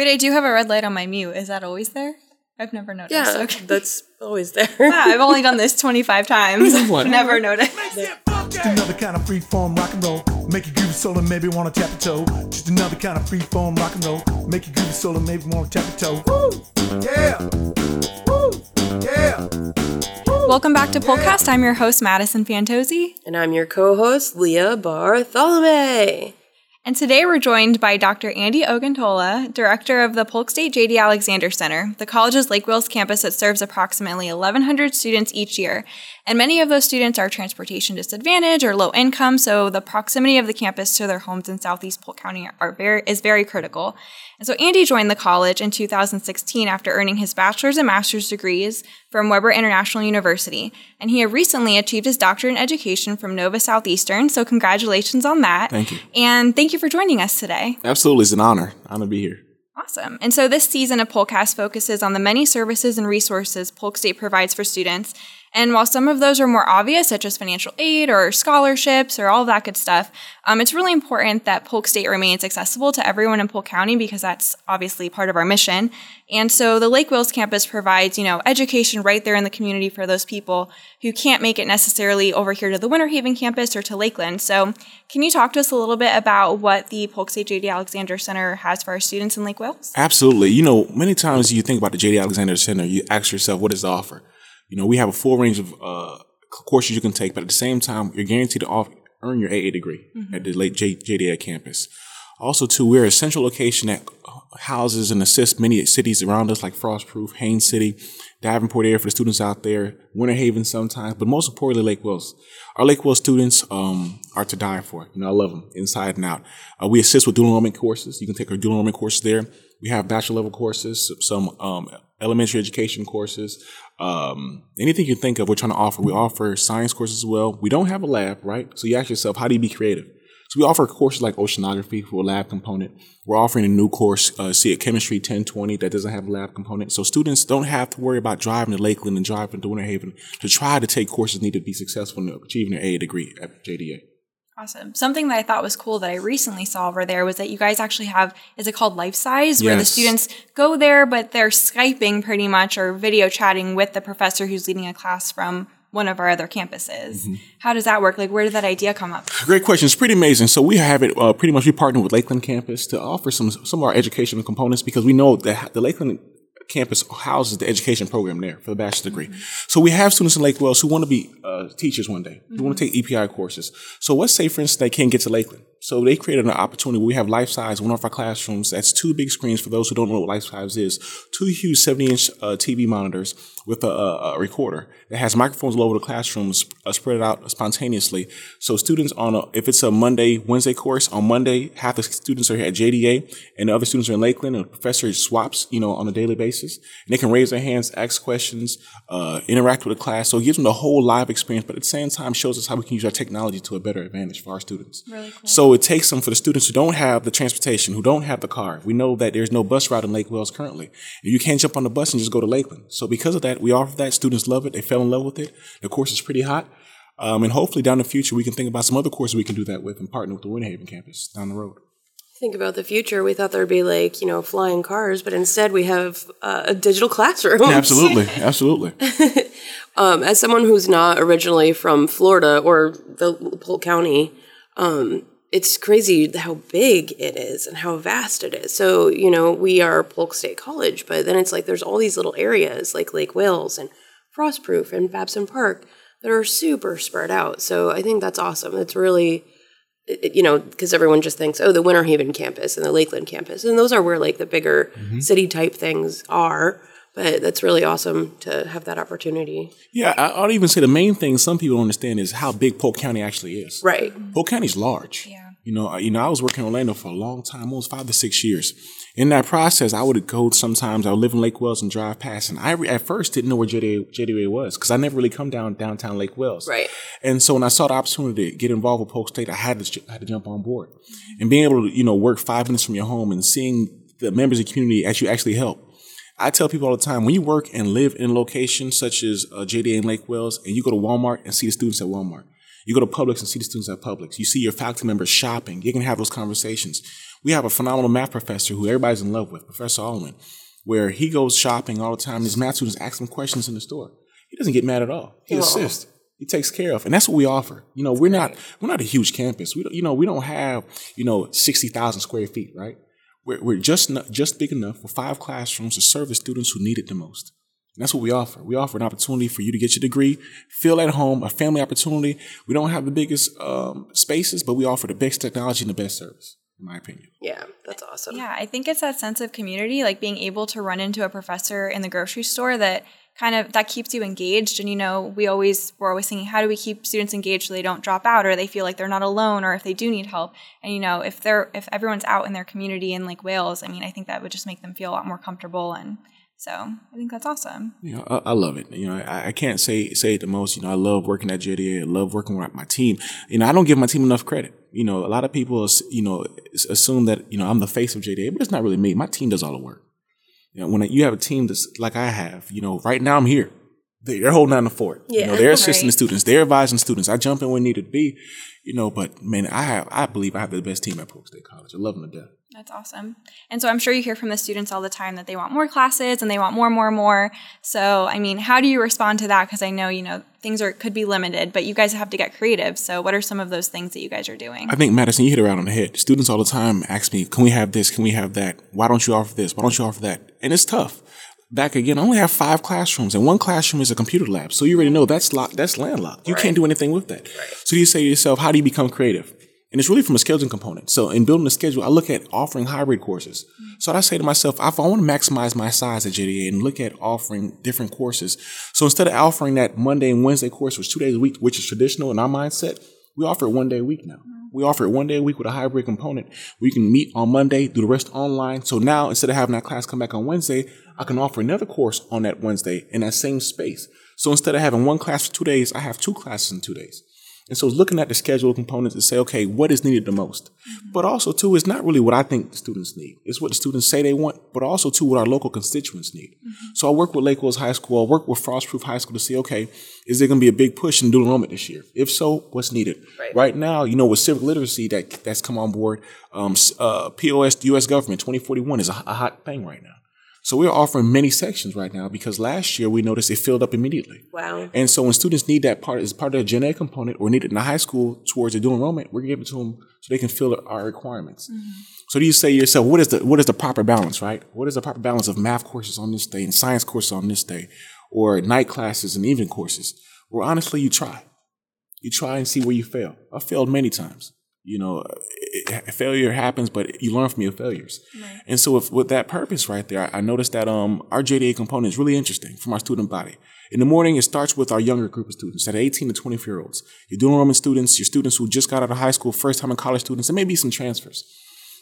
Wait, I do have a red light on my mute. Is that always there? I've never noticed. Yeah, Okay. that's always there. Wow, I've only done this 25 times. I've never noticed. Just another kind of free form rock and roll. Make you groove soul and maybe wanna tap your toe. Just another kind of free form rock and roll. Make you groove soul and maybe wanna tap your toe. Woo! Yeah! Woo! Yeah! Welcome back to Polkcast. I'm your host, Madison Fantozzi. and I'm your co-host, Leah Bartholomew. And today we're joined by Dr. Andy Oguntola, director of the Polk State J.D. Alexander Center, the college's Lake Wales campus that serves approximately 1,100 students each year. And many of those students are transportation disadvantaged or low income, so the proximity of the campus to their homes in Southeast Polk County are very, is very critical. And so Andy joined the college in 2016 after earning his bachelor's and master's degrees from Webber International University. And he recently achieved his doctorate in education from Nova Southeastern, so congratulations on that. Thank you. And thank you for joining us today. Absolutely, it's an honor. Honor to be here. Awesome. And so this season of Polkcast focuses on the many services and resources Polk State provides for students. And while some of those are more obvious, such as financial aid or scholarships or all that good stuff, um, it's really important that Polk State remains accessible to everyone in Polk County because that's obviously part of our mission. And so the Lake Wales campus provides, you know, education right there in the community for those people who can't make it necessarily over here to the Winter Haven campus or to Lakeland. So can you talk to us a little bit about what the Polk State J.D. Alexander Center has for our students in Lake Wales? Absolutely. You know, many times you think about the J.D. Alexander Center, you ask yourself, what is the offer? You know, we have a full range of uh, courses you can take, but at the same time, you're guaranteed to off- earn your AA degree at the late J- JDA campus. Also, too, we're a central location that houses and assists many cities around us, like Frostproof, Haines City, Davenport area for the students out there, Winter Haven sometimes, but most importantly, Lake Wales. Our Lake Wales students um, are to die for. You know, I love them inside and out. Uh, we assist with dual enrollment courses. You can take our dual enrollment courses there. We have bachelor level courses, some um, elementary education courses, um, anything you think of. We're trying to offer. We offer science courses as well. We don't have a lab, right? So you ask yourself, how do you be creative? So we offer courses like oceanography for a lab component. We're offering a new course, uh, see it chemistry 1020 that doesn't have a lab component. So students don't have to worry about driving to Lakeland and driving to Winter Haven to try to take courses needed to be successful in achieving their A degree at JDA. Awesome. Something that I thought was cool that I recently saw over there was that you guys actually have, is it called Life Size? Where the students go there, but they're Skyping pretty much or video chatting with the professor who's leading a class from one of our other campuses. Mm-hmm. How does that work? Like, where did that idea come up? Great question. It's pretty amazing. So we have it uh, pretty much. We partner with Lakeland campus to offer some some of our educational components because we know that the Lakeland campus houses the education program there for the bachelor's degree. So we have students in Lake Wales who want to be uh, teachers one day, who want to take EPI courses. So let's say, for instance, they can't get to Lakeland. So they created an opportunity where we have life size one of our classrooms. That's two big screens for those who don't know what life size is. Two huge 70 inch uh, TV monitors with a, a, recorder that has microphones all over the classrooms uh, spread out spontaneously. So students on a, if it's a Monday, Wednesday course, on Monday, half the students are here at JDA and the other students are in Lakeland and the professor swaps, you know, on a daily basis. And they can raise their hands, ask questions, uh, interact with the class. So it gives them the whole live experience, but at the same time shows us how we can use our technology to a better advantage for our students. Really cool. So it takes them for the students who don't have the transportation, who don't have the car. We know that there's no bus route in Lake Wales currently. And you can't jump on the bus and just go to Lakeland. So because of that, we offer that. Students love it. They fell in love with it. The course is pretty hot. Um, and hopefully down the future, we can think about some other courses we can do that with and partner with the Winter Haven campus down the road. Think about the future. We thought there'd be like, you know, flying cars, but instead we have uh, a digital classroom. Absolutely. Absolutely. Um, as someone who's not originally from Florida or the Polk County, um, it's crazy how big it is and how vast it is. So, you know, we are Polk State College, but then it's like there's all these little areas like Lake Wales and Frostproof and Babson Park that are super spread out. So I think that's awesome. It's really, it- you know, because everyone just thinks, oh, the Winter Haven campus and the Lakeland campus. And those are where like the bigger mm-hmm. city type things are. But that's really awesome to have that opportunity. Yeah, I, I'll even say the main thing some people don't understand is how big Polk County actually is. Right. Polk County's large. Yeah. You know, I- you know, I was working in Orlando for a long time, almost five to six years. In that process, I would go sometimes. I would live in Lake Wales and drive past, and I re- at first didn't know where JDA, JDA was because I never really come down downtown Lake Wales. Right. And so when I saw the opportunity to get involved with Polk State, I had to I had to jump on board, and being able to you know work five minutes from your home and seeing the members of the community as you actually help. I tell people all the time when you work and live in locations such as uh, JDA and Lake Wales, and you go to Walmart and see the students at Walmart, You go to Publix and see the students at Publix. You see your faculty members shopping. You can have those conversations. We have a phenomenal math professor who everybody's in love with, Professor Allman, where he goes shopping all the time. His math students ask him questions in the store. He doesn't get mad at all. He assists. He takes care of, and that's what we offer. You know, we're not we're not a huge campus. We don't, you know we don't have you know sixty thousand square feet, right? We're, we're just not, just big enough for five classrooms to serve the students who need it the most. And that's what we offer. We offer an opportunity for you to get your degree, feel at home, a family opportunity. We don't have the biggest um, spaces, but we offer the best technology and the best service, in my opinion. Yeah, that's awesome. Yeah, I think it's that sense of community, like being able to run into a professor in the grocery store that kind of that keeps you engaged and you know we always we're always thinking how do we keep students engaged so they don't drop out or they feel like they're not alone or if they do need help and you know if they're if everyone's out in their community in lake wales i mean i think that would just make them feel a lot more comfortable and so i think that's awesome You know, I, I love it. You know, I, I can't say say it the most. You know, I love working at JDA. I love working with my team. You know, I don't give my team enough credit. You know, a lot of people, you know, assume that you know I'm the face of JDA, but it's not really me. My team does all the work. You know, when you have a team that's like I have, you know, right now I'm here. They're holding down the fort. You know, Yeah. they're assisting the students. They're advising students. I jump in when needed to be. You know, but man, I have, I believe I have the best team at Polk State College. I love them to death. That's awesome. And so I'm sure you hear from the students all the time that they want more classes and they want more, more, more. So, I mean, how do you respond to that? Because I know, you know, things are could be limited, but you guys have to get creative. So, what are some of those things that you guys are doing? I think Madison, you hit it right on the head. Students all the time ask me, "Can we have this? Can we have that? Why don't you offer this? Why don't you offer that?" And it's tough. Back again, I only have five classrooms, and one classroom is a computer lab. So you already know that's locked. That's landlocked. You can't do anything with that. So you say to yourself, "How do you become creative?" And it's really from a scheduling component. So in building a schedule, I look at offering hybrid courses. So I say to myself, if I want to maximize my size at JDA and look at offering different courses. So instead of offering that Monday and Wednesday course, which two days a week, which is traditional in our mindset, we offer it one day a week now. We offer it one day a week with a hybrid component. We can meet on Monday, do the rest online. So now instead of having that class come back on Wednesday, I can offer another course on that Wednesday in that same space. So instead of having one class for two days, I have two classes in two days. And so it's looking at the schedule components and say, okay, what is needed the most? But also, too, it's not really what I think the students need. It's what the students say they want, but also, too, what our local constituents need. So I work with Lake Wales High School. I work with Frostproof High School to see, okay, is there going to be a big push in dual enrollment this year? If so, what's needed? Right. now, you know, with civic literacy that that's come on board, um, uh, POS, U.S. government 2041 is a, a hot thing right now. So we're offering many sections right now because last year we noticed it filled up immediately. Wow. And so when students need that part as part of the gen ed component or need it in the high school towards their dual enrollment, we're giving it to them so they can fill our requirements. Mm-hmm. So do you say to yourself, what is the what is the proper balance, right? What is the proper balance of math courses on this day and science courses on this day, or night classes and evening courses? Well, honestly, you try. You try and see where you fail. I failed many times. You know, it, failure happens, but you learn from your failures. And so, if, with that purpose right there, I, noticed that um, our JDA component is really interesting from our student body. In the morning, it starts with our younger group of students, that are 18 to 24 year olds. Your dual enrollment students, your students who just got out of high school, first time in college students, and maybe some transfers.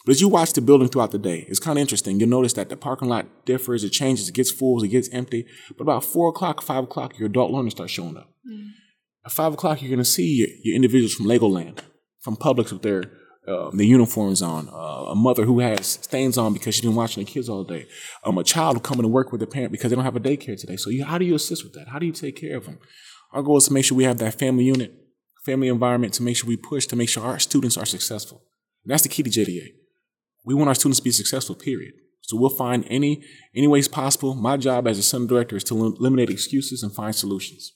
But as you watch the building throughout the day, it's kind of interesting. You'll notice that the parking lot differs, it changes, it gets full, it gets empty. But about four o'clock, five o'clock, your adult learners start showing up. At five o'clock, you're going to see your, your individuals from Legoland, from Publix with their uh, their uniforms on, uh, a mother who has stains on because she's been watching the kids all day, um, a child coming to work with a parent because they don't have a daycare today. So, you, how do you assist with that? How do you take care of them? Our goal is to make sure we have that family unit, family environment, to make sure we push to make sure our students are successful. And that's the key to JDA. We want our students to be successful, period. So we'll find any any ways possible. My job as a center director is to elim- eliminate excuses and find solutions.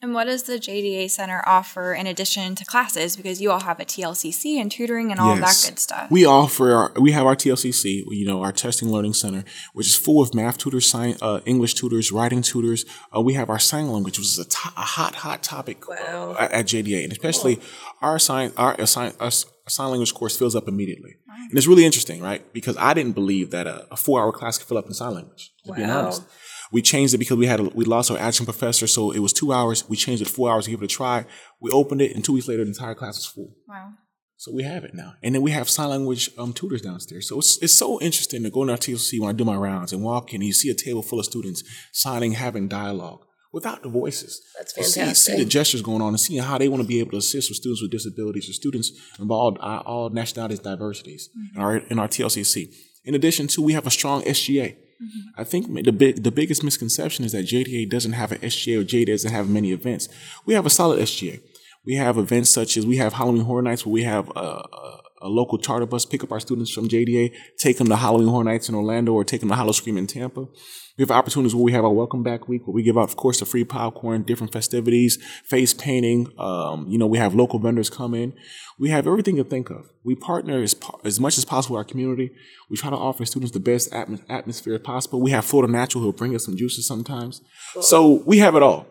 And what does the JDA Center offer in addition to classes? Because you all have a TLCC and tutoring and all of that good stuff. We offer our, we have our TLCC, you know, our testing learning center, which is full of math tutors, science, uh, English tutors, writing tutors. Uh, we have our sign language, which is a, to- a hot, hot topic uh, at, at JDA, and especially our sign, our, assign, our sign language course fills up immediately. And it's really interesting, right? Because I didn't believe that a, a four-hour class could fill up in sign language. To be Wow. honest. We changed it because we had a, we lost our action professor, so it was two hours. We changed it four hours to give it a try. We opened it, and two weeks later, the entire class was full. wow. So we have it now. And then we have sign language um, tutors downstairs. So it's, it's so interesting to go in our TLC when I do my rounds and walk in and you see a table full of students signing, having dialogue without the voices. That's To see, see the gestures going on and seeing how they want to be able to assist with students with disabilities or students of all, all nationalities, diversities in, our, in our TLCC. In addition to, we have a strong SGA. Mm-hmm. I think the big, the biggest misconception is that JDA doesn't have an SGA or JDA doesn't have many events. We have a solid SGA. We have events such as we have Halloween Horror Nights where we have a, a, a local charter bus pick up our students from JDA, take them to Halloween Horror Nights in Orlando or take them to Howl-O-Scream in Tampa. We have opportunities where we have our welcome back week where we give out, of course, the free popcorn, different festivities, face painting. Um, you know, we have local vendors come in. We have everything to think of. We partner as, as much as possible with our community. We try to offer students the best atm- atmosphere possible. We have Florida Natural who'll bring us some juices sometimes. So we have it all.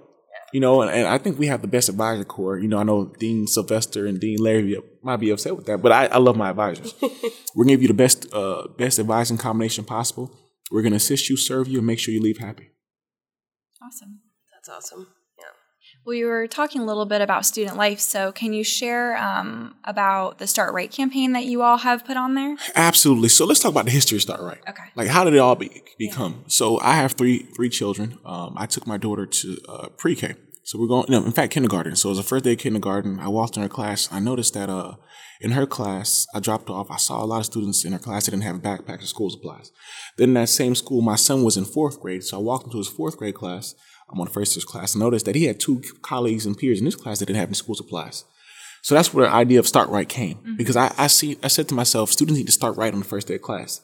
You know, and, and, I think we have the best advisor corps. You know, I know Dean Sylvester and Dean Larry might be upset with that, but I, I love my advisors. We're gonna give you the best uh, best advising combination possible. We're gonna assist you, serve you, and make sure you leave happy. Awesome. That's awesome. You were talking a little bit about student life, so can you share um, about the Start Right campaign that you all have put on there? Absolutely. So let's talk about the history of Start Right. Okay. Like, how did it all be, become? Yeah. So I have three three children. Um, I took my daughter to uh, pre-K. So we're going, no, in fact, kindergarten. So it was the first day of kindergarten. I walked in her class. I noticed that uh, in her class, I dropped off. I saw a lot of students in her class that didn't have backpacks or school supplies. Then in that same school, my son was in fourth grade. So I walked into his fourth grade class. I'm on the first year's class. I noticed that he had two colleagues and peers in his class that didn't have any school supplies. So that's where the idea of start right came. Mm-hmm. Because I, I see, I said to myself, students need to start right on the first day of class.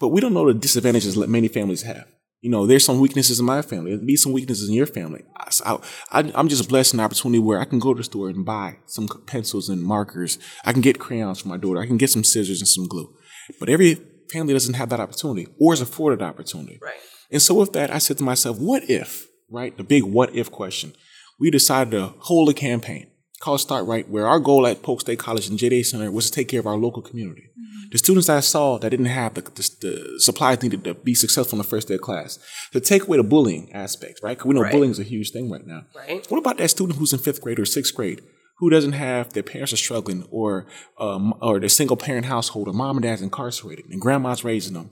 But we don't know the disadvantages that many families have. You know, there's some weaknesses in my family. There'll be some weaknesses in your family. I, am just blessed in an opportunity where I can go to the store and buy some pencils and markers. I can get crayons for my daughter. I can get some scissors and some glue. But every family doesn't have that opportunity or is afforded opportunity. Right. And so with that, I said to myself, what if, right? The big what if question. We decided to hold a campaign called Start Right, where our goal at Polk State College and JDA Center was to take care of our local community. Mm-hmm. The students I saw that didn't have the, the, the, supplies needed to be successful in the first day of class, to take away the bullying aspect, right? Because we know right. bullying is a huge thing right now. Right. What about that student who's in fifth grade or sixth grade who doesn't have their parents are struggling or um, or their single parent household or mom and dad's incarcerated and grandma's raising them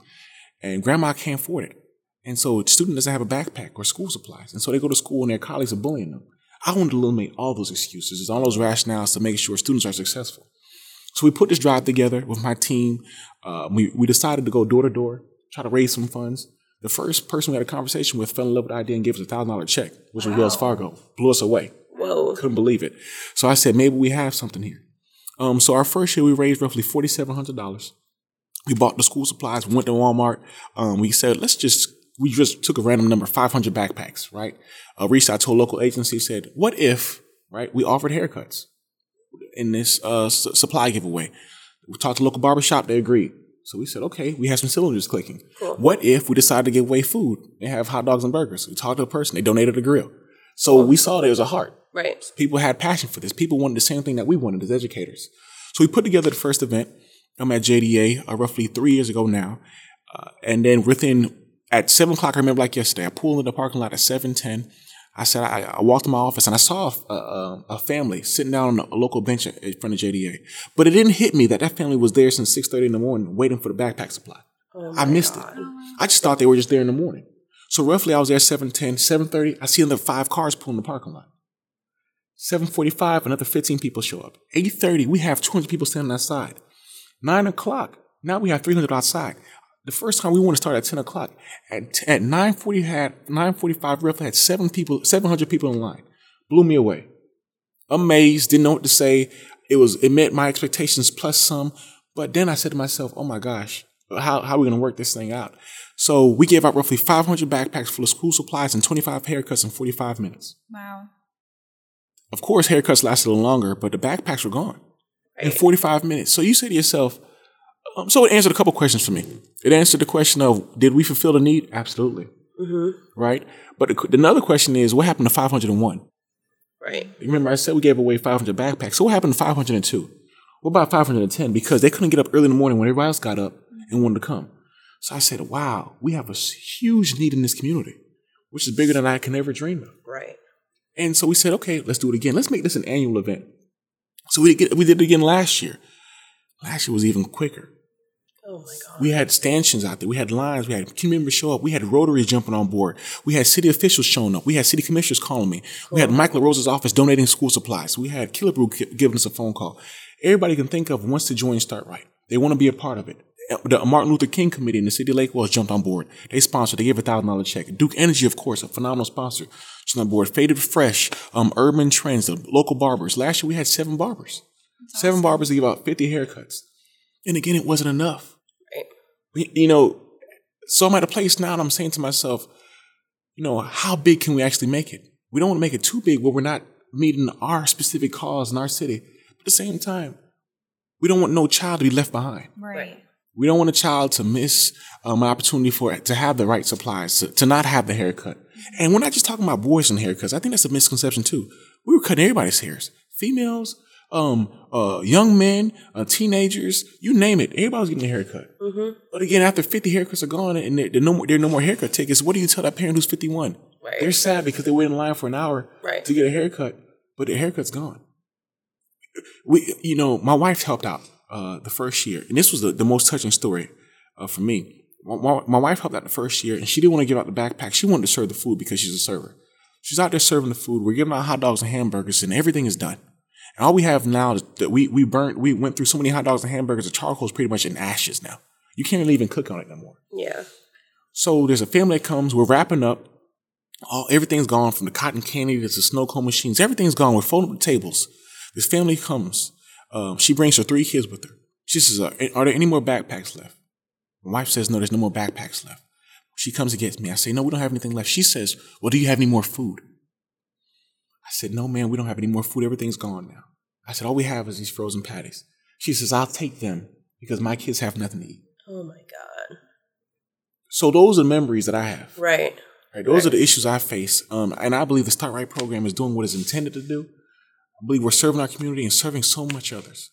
and grandma can't afford it. And so the student doesn't have a backpack or school supplies. And so they go to school and their colleagues are bullying them. I wanted to eliminate all those excuses, It's all those rationales to make sure students are successful. So we put this drive together with my team. Uh, we, we decided to go door to door, try to raise some funds. The first person we had a conversation with fell in love with the idea and gave us a thousand dollar check, which wow. was Wells Fargo. Blew us away. Whoa. Couldn't believe it. So I said, maybe we have something here. Um, so our first year we raised roughly forty seven hundred dollars. We bought the school supplies, went to Walmart. Um, we said, let's just we just took a random number, 500 backpacks, right? Uh, reached out to a local agency, said, what if, right, we offered haircuts in this uh, supply giveaway? We talked to local barbershop, they agreed. So we said, okay, we have some cylinders clicking. Cool. What if we decided to give away food? They have hot dogs and burgers. We talked to a person, they donated a grill. So we saw there was a heart. Right. People had passion for this. People wanted the same thing that we wanted as educators. So we put together the first event. I'm at JDA uh, roughly three years ago now. Uh, and then within at seven o'clock, I remember like yesterday, I pulled in the parking lot at seven ten. I said I, I, walked to my office and I saw a, a, a, family sitting down on a local bench in front of JDA. But it didn't hit me that that family was there since six thirty in the morning waiting for the backpack supply. Oh I missed God. it. I just thought they were just there in the morning. So roughly, I was there 7.10, 7.30. I see another five cars pulling the parking lot. 7.45, another 15 people show up. 8.30, we have 200 people standing outside. 9 o'clock, now we have 300 outside the first time we want to start at 10 o'clock. At, at 940 had 945 roughly had seven people, 700 people in line. Blew me away. Amazed, didn't know what to say. It was, it met my expectations plus some. But then I said to myself, oh my gosh, how, how are we going to work this thing out? So we gave out roughly 500 backpacks full of school supplies and 25 haircuts in 45 minutes. Wow. Of course, haircuts lasted a little longer, but the backpacks were gone right. in 45 minutes. So you say to yourself, um, so it answered a couple questions for me. It answered the question of did we fulfill the need? Absolutely. Mm-hmm. Right. But the, another question is what happened to 501? Right. Remember, I said we gave away 500 backpacks. So what happened to 502? What about 510? Because they couldn't get up early in the morning when everybody else got up and wanted to come. So I said, wow, we have a huge need in this community, which is bigger than I can ever dream of. Right. And so we said, okay, let's do it again. Let's make this an annual event. So we did, we did it again last year. Last year was even quicker. Oh my God. We had stanchions out there. We had lines. We had community members show up. We had Rotary jumping on board. We had city officials showing up. We had city commissioners calling me. Cool. We had Michael Rose's office donating school supplies. We had Killebrew giving us a phone call. Everybody can think of wants to join Start Right. They want to be a part of it. the Martin Luther King Committee in the city of Lake Wales jumped on board. They sponsored. They gave a thousand dollar check. Duke Energy, of course, a phenomenal sponsor, jumped on board. Faded Fresh, um, Urban Trends, the local barbers. Last year we had seven barbers. Seven barbers to give out fifty haircuts. And again, it wasn't enough. Right. You know, so I'm at a place now, and I'm saying to myself, you know, how big can we actually make it? We don't want to make it too big where we're not meeting our specific cause in our city. But at the same time, we don't want no child to be left behind. Right. We don't want a child to miss um, an opportunity for to have the right supplies, to, to not have the haircut. And we're not just talking about boys and haircuts. I think that's a misconception too. We were cutting everybody's hairs, females, um, uh, young men, uh, teenagers, you name it. Everybody's getting a haircut. But again, after 50 haircuts are gone and there, there, no more, there are no more haircut tickets, what do you tell that parent who's 51? Right. They're sad because they wait in line for an hour Right. to get a haircut, but the haircut's gone. We, you know, my wife helped out uh, the first year, and this was the, the most touching story uh, for me. My, my wife helped out the first year, and she didn't want to give out the backpack. She wanted to serve the food because she's a server. She's out there serving the food. We're giving out hot dogs and hamburgers, and everything is done. And all we have now is that we we burnt, we went through so many hot dogs and hamburgers. The charcoal is pretty much in ashes now. You can't really even cook on it no more. Yeah. So there's a family that comes. We're wrapping up. All everything's gone from the cotton candy to the snow cone machines. Everything's gone. We're folding up the tables. This family comes. Um, she brings her three kids with her. She says, "Are are there any more backpacks left?" My wife says, "No, there's no more backpacks left." She comes and gets me. I say, "No, we don't have anything left." She says, "Well, do you have any more food?" I said, "No, man, we don't have any more food. Everything's gone now." I said, "All we have is these frozen patties." She says, "I'll take them because my kids have nothing to eat." Oh my God. So those are memories that I have. Right. Right. Those are the issues I face. Um, and I believe the Start Right program is doing what it's intended to do. I believe we're serving our community and serving so much others.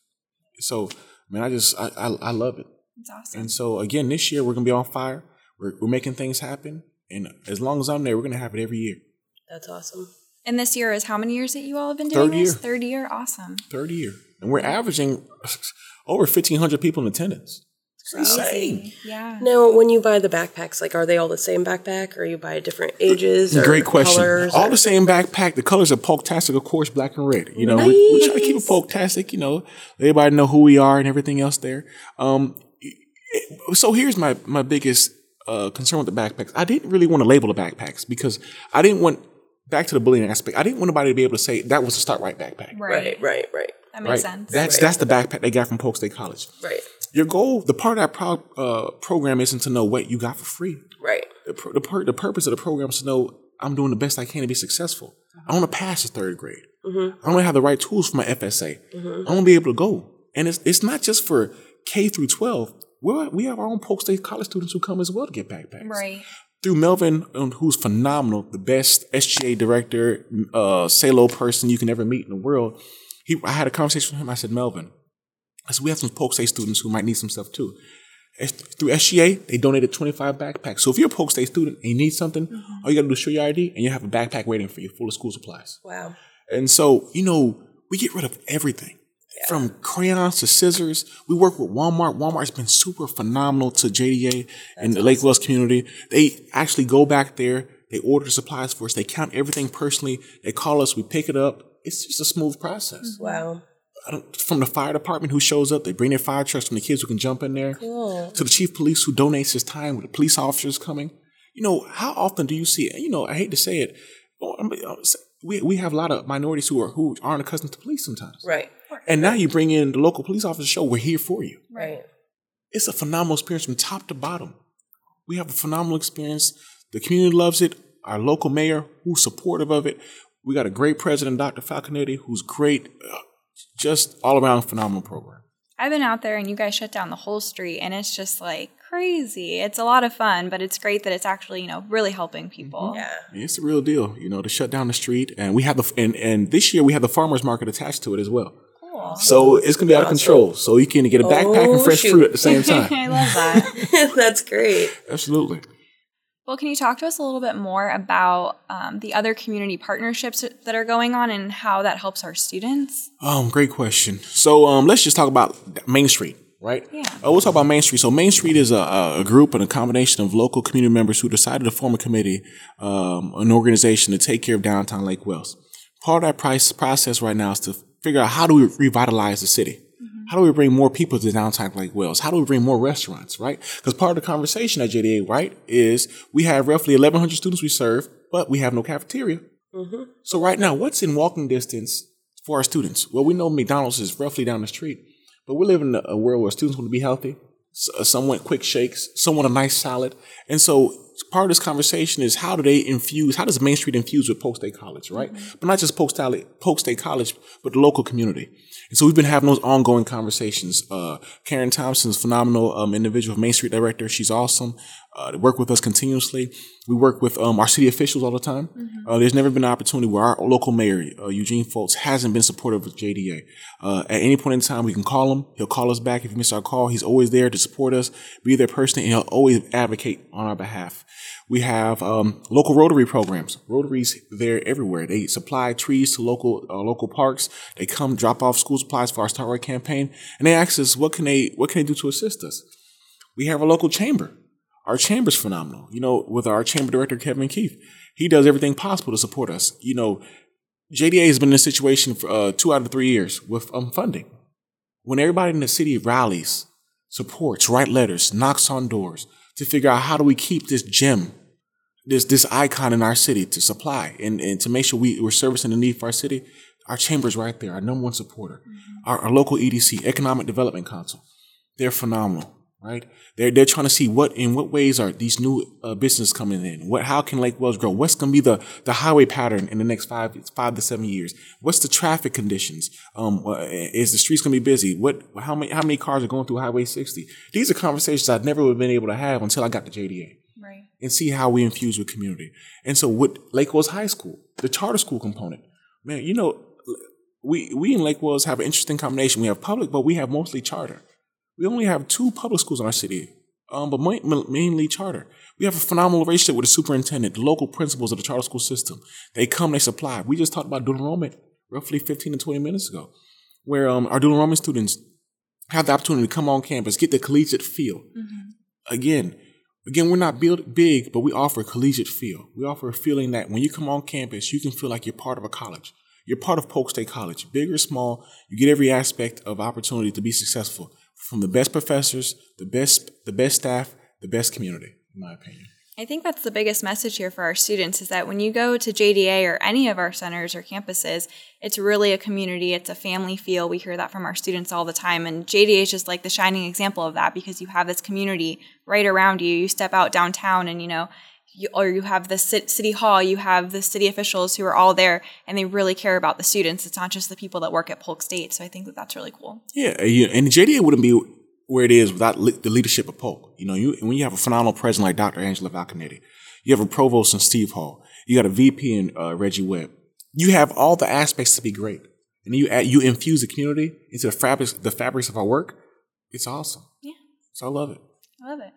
So, man, I just, I, I, I love it. It's awesome. And so, again, this year we're going to be on fire. We're, we're making things happen. And as long as I'm there, we're going to have it every year. That's awesome. And this year is how many years that you all have been doing Third this? year. Third year. Awesome. Third year. And we're averaging over 1,500 people in attendance. It's insane. Yeah. Now, when you buy the backpacks, like, are they all the same backpack, or you buy different ages? Or Great question. Colors, All or- the same backpack. The colors are polktastic, of course, black and red. You know, we, we try to keep it Nice. polktastic. You know, let everybody know who we are and everything else there. Um, so here's my my biggest uh, concern with the backpacks. I didn't really want to label the backpacks because I didn't want back to the bullying aspect. I didn't want anybody to be able to say that was a start right backpack. Right. Right. Right. That makes Right. sense. That's that's the backpack they got from Polk State College. Right. Your goal, the part of that pro, uh, program isn't to know what you got for free. Right. The, pur- the, pur- the purpose of the program is to know I'm doing the best I can to be successful. I want to pass the third grade. I want to have the right tools for my FSA. I want to be able to go. And it's, it's not just for K through 12. We're, we have our own Polk State College students who come as well to get backpacks. Right. Through Melvin, um, who's phenomenal, the best SGA director, uh, SALO person you can ever meet in the world. He, I had a conversation with him. I said, Melvin, I said, we have some Polk State students who might need some stuff too. Through SGA, they donated 25 backpacks. So if you're a Polk State student and you need something, all you got to do is show your ID and you have a backpack waiting for you full of school supplies. Wow. And so, you know, we get rid of everything from crayons to scissors. We work with Walmart. Walmart's been super phenomenal to JDA and the Lake Wales community. They actually go back there. They order supplies for us. They count everything personally. They call us. We pick it up. It's just a smooth process. Mm-hmm. Wow. I don't, from the fire department who shows up, they bring their fire trucks from the kids who can jump in there, to the chief police who donates his time with the police officers coming. You know, how often do you see? You know, I hate to say it, I'm- I'm say- we we have a lot of minorities who are who aren't accustomed to police sometimes. Right. And now you bring in the local police officer show, we're here for you. Right. It's a phenomenal experience from top to bottom. We have a phenomenal experience. The community loves it. Our local mayor, who's supportive of it. We got a great president, Dr. Falconetti, who's great. Uh, Just all around phenomenal program. I've been out there and you guys shut down the whole street and it's just like crazy. It's a lot of fun, but it's great that it's actually, you know, really helping people. Yeah. It's the real deal, you know, to shut down the street. And we have the and and this year we have the farmers market attached to it as well. Cool. So it's gonna be out of control. So you can get a backpack Oh, and fresh shoot. fruit at the same time. I love that. That's great. Absolutely. well, can you talk to us a little bit more about um, the other community partnerships that are going on and how that helps our students? Um, great question. So um, let's just talk about Main Street, right? Yeah. Uh, we'll talk about Main Street. So Main Street is a, a group and a combination of local community members who decided to form a committee, um, an organization to take care of downtown Lake Wales. Part of that price process right now is to figure out how do we revitalize the city. How do we bring more people to downtown Lake Wales? How do we bring more restaurants, right? Because part of the conversation at JDA, right, is we have roughly 1,100 students we serve, but we have no cafeteria. So right now, what's in walking distance for our students? Well, we know McDonald's is roughly down the street, but we live in a- world where students want to be healthy. Some want quick shakes, some want a nice salad. And so part of this conversation is how do they infuse, how does Main Street infuse with Polk State College, right? But not just Polk State, Polk State College, but the local community. And so we've been having those ongoing conversations. Uh, Karen Thompson's phenomenal um, individual, Main Street director. She's awesome. Uh, they work with us continuously. We work with um, our city officials all the time. Uh, there's never been an opportunity where our local mayor, uh, Eugene Fultz, hasn't been supportive of JDA. Uh, at any point in time, we can call him. He'll call us back if you miss our call. He's always there to support us, be there personally, and he'll always advocate on our behalf. We have um, local Rotary programs. Rotaries there everywhere. They supply trees to local uh, local parks. They come drop off school supplies for our Start Right campaign, and they ask us what can they what can they do to assist us. We have a local chamber. Our chamber's phenomenal. You know, with our chamber director Kevin Keith, he does everything possible to support us. You know, JDA has been in a situation for uh, two out of three years with um, funding. When everybody in the city rallies, supports, write letters, knocks on doors to figure out how do we keep this gem, this this icon in our city to supply and, and to make sure we, we're servicing the need for our city, our chamber's right there, our number one supporter. Mm-hmm. Our, our local EDC, Economic Development Council, they're phenomenal, right? They're they're trying to see what in what ways are these new uh, businesses coming in? What how can Lake Wales grow? What's going to be the the highway pattern in the next five five to seven years? What's the traffic conditions? Um, uh, is the streets going to be busy? What how many how many cars are going through Highway 60? These are conversations I never would have been able to have until I got to JDA Right. and see how we infuse with community. And so with Lake Wales High School, the charter school component, man, you know, we we in Lake Wales have an interesting combination. We have public, but we have mostly charter. We only have two public schools in our city, um, but ma- ma- mainly charter. We have a phenomenal relationship with the superintendent, the local principals of the charter school system. They come, they supply. We just talked about dual enrollment roughly 15 to 20 minutes ago, where um, our dual enrollment students have the opportunity to come on campus, get the collegiate feel. Again, again, we're not built big, but we offer a collegiate feel. We offer a feeling that when you come on campus, you can feel like you're part of a college. You're part of Polk State College, big or small. You get every aspect of opportunity to be successful from the best professors, the best, the best staff, the best community, in my opinion. I think that's the biggest message here for our students is that when you go to JDA or any of our centers or campuses, it's really a community, it's a family feel. We hear that from our students all the time. And JDA is just like the shining example of that because you have this community right around you. You step out downtown and, you know, you, or you have the city hall, you have the city officials who are all there and they really care about the students. It's not just the people that work at Polk State. So I think that that's really cool. Yeah, you- and JDA wouldn't be where it is without le- the leadership of Polk. You know, you when you have a phenomenal president like Dr. Angela Falconetti, you have a provost in Steve Hall, you got a VP in uh, Reggie Webb. You have all the aspects to be great, and you add, you infuse the community into the fabrics the fabrics of our work. It's awesome. Yeah. So I love it. I love it.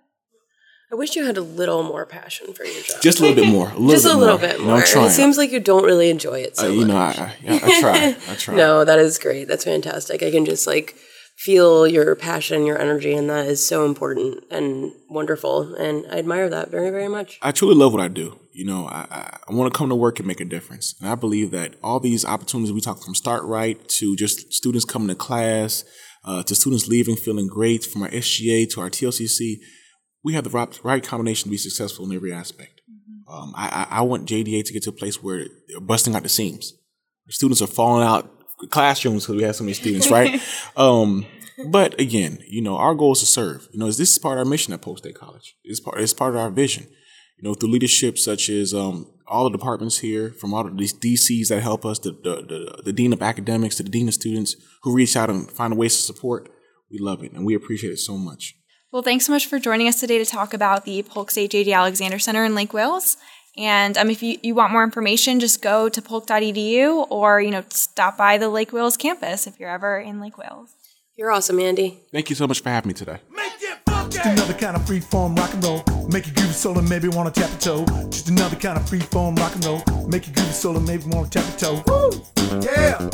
I wish you had a little more passion for your job. Just a little bit more. A little Just bit a little more. bit You know, more. I'm trying. It seems like you don't really enjoy it so Uh, you know. I, I, I try. I try. No, that is great. That's fantastic. I can just like feel your passion, your energy, and that is so important and wonderful. And I admire that very, very much. I truly love what I do. You know, I, I, I want to come to work and make a difference. And I believe that all these opportunities we talk from Start Right to just students coming to class, uh, to students leaving feeling great, from our SGA to our TLCC, we have the right, right combination to be successful in every aspect. Um, I, I want JDA to get to a place where they're busting out the seams. Students are falling out classrooms because we have so many students, right? um, but again, you know, our goal is to serve. You know, this is part of our mission at Polk State College. It's part. It's part of our vision. You know, through leadership such as um, all the departments here, from all of these DCs that help us, the, the the the dean of academics to the dean of students who reach out and find ways to support. We love it and we appreciate it so much. Well, thanks so much for joining us today to talk about the Polk State J.D. Alexander Center in Lake Wales. And um, if you, you want more information, just go to polk.edu or, you know, stop by the Lake Wales campus if you're ever in Lake Wales. You're awesome, Andy. Thank you so much for having me today. Make it funky. Just another kind of free form rock and roll. Make you groovy soul and maybe wanna tap your toe. Just another kind of free form rock and roll. Make you groovy soul and maybe wanna tap your toe. Woo! Yeah!